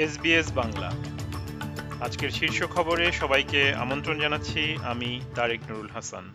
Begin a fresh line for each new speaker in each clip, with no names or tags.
SBS Bangla. আজকের শীর্ষ খবরে সবাইকে আমন্ত্রণ জানাচ্ছি, আমি তারেক নুরুল হাসান।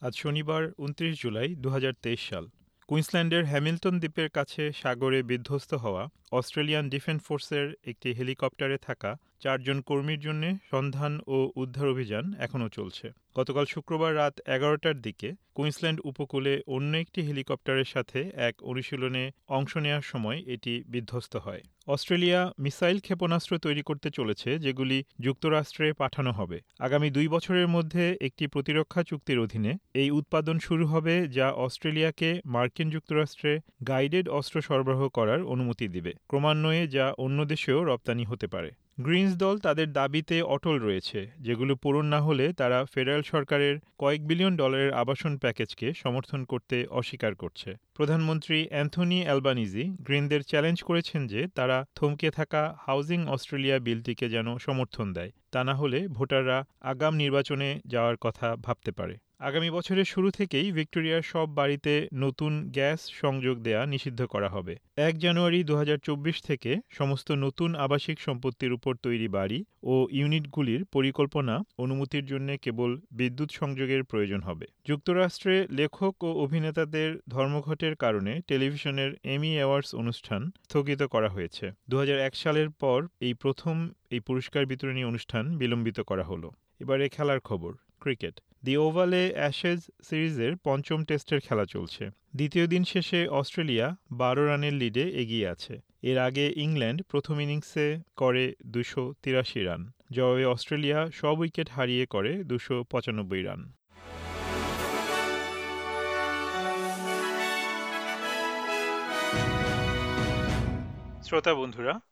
আজ শনিবার, উনত্রিশ জুলাই দু হাজার তেইশ সাল। কুইন্সল্যান্ডের হ্যামিল্টন দ্বীপের কাছে সাগরে বিধ্বস্ত হওয়া অস্ট্রেলিয়ান ডিফেন্স ফোর্সের একটি হেলিকপ্টারে থাকা চারজন কর্মীর জন্য সন্ধান ও উদ্ধার অভিযান এখনও চলছে। গতকাল শুক্রবার রাত এগারোটার দিকে কুইন্সল্যান্ড উপকূলে অন্য একটি হেলিকপ্টারের সাথে এক অনুশীলনে অংশ নেওয়ার সময় এটি বিধ্বস্ত হয়। অস্ট্রেলিয়া মিসাইল ক্ষেপণাস্ত্র তৈরি করতে চলেছে, যেগুলি যুক্তরাষ্ট্রে পাঠানো হবে। আগামী দুই বছরের মধ্যে একটি প্রতিরক্ষা চুক্তির অধীনে এই উৎপাদন শুরু হবে, যা অস্ট্রেলিয়াকে মার্কিন যুক্তরাষ্ট্রে গাইডেড অস্ত্র সরবরাহ করার অনুমতি দিবে। ক্রমান্বয়ে যা অন্য দেশেও রপ্তানি হতে পারে। গ্রিনস দল তাদের দাবিতে অটল রয়েছে, যেগুলো পূরণ না হলে তারা ফেডারেল সরকারের কয়েক বিলিয়ন ডলারের আবাসন প্যাকেজকে সমর্থন করতে অস্বীকার করছে। প্রধানমন্ত্রী অ্যান্থনি অ্যালবানিজি গ্রিনদের চ্যালেঞ্জ করেছেন যে তারা থমকে থাকা হাউজিং অস্ট্রেলিয়া বিলটিকে যেন সমর্থন দেয়, তা না হলে ভোটাররা আগাম নির্বাচনে যাওয়ার কথা ভাবতে পারে। আগামী বছরের শুরু থেকেই ভিক্টোরিয়ার সব বাড়িতে নতুন গ্যাস সংযোগ দেয়া নিষিদ্ধ করা হবে। এক জানুয়ারি দু হাজার চব্বিশ থেকে সমস্ত নতুন আবাসিক সম্পত্তির উপর তৈরি বাড়ি ও ইউনিটগুলির পরিকল্পনা অনুমতির জন্য কেবল বিদ্যুৎ সংযোগের প্রয়োজন হবে। যুক্তরাষ্ট্রে লেখক ও অভিনেতাদের ধর্মঘটের কারণে টেলিভিশনের এমি অ্যাওয়ার্ডস অনুষ্ঠান স্থগিত করা হয়েছে। দু হাজার এক সালের পর এই প্রথম এই পুরস্কার বিতরণী অনুষ্ঠান বিলম্বিত করা হলো। এবারে খেলার খবর, ক্রিকেট। দি ওভালে অ্যাশেজ সিরিজের পঞ্চম টেস্টের খেলা চলছে। দ্বিতীয় দিন শেষে অস্ট্রেলিয়া বারো রানের লিডে এগিয়ে আছে। এর আগে ইংল্যান্ড প্রথম ইনিংসে করে দুশো তিরাশি রান। জবাবে অস্ট্রেলিয়া সব উইকেট হারিয়ে করে দুশো পঁচানব্বই রান। শ্রোতা বন্ধুরা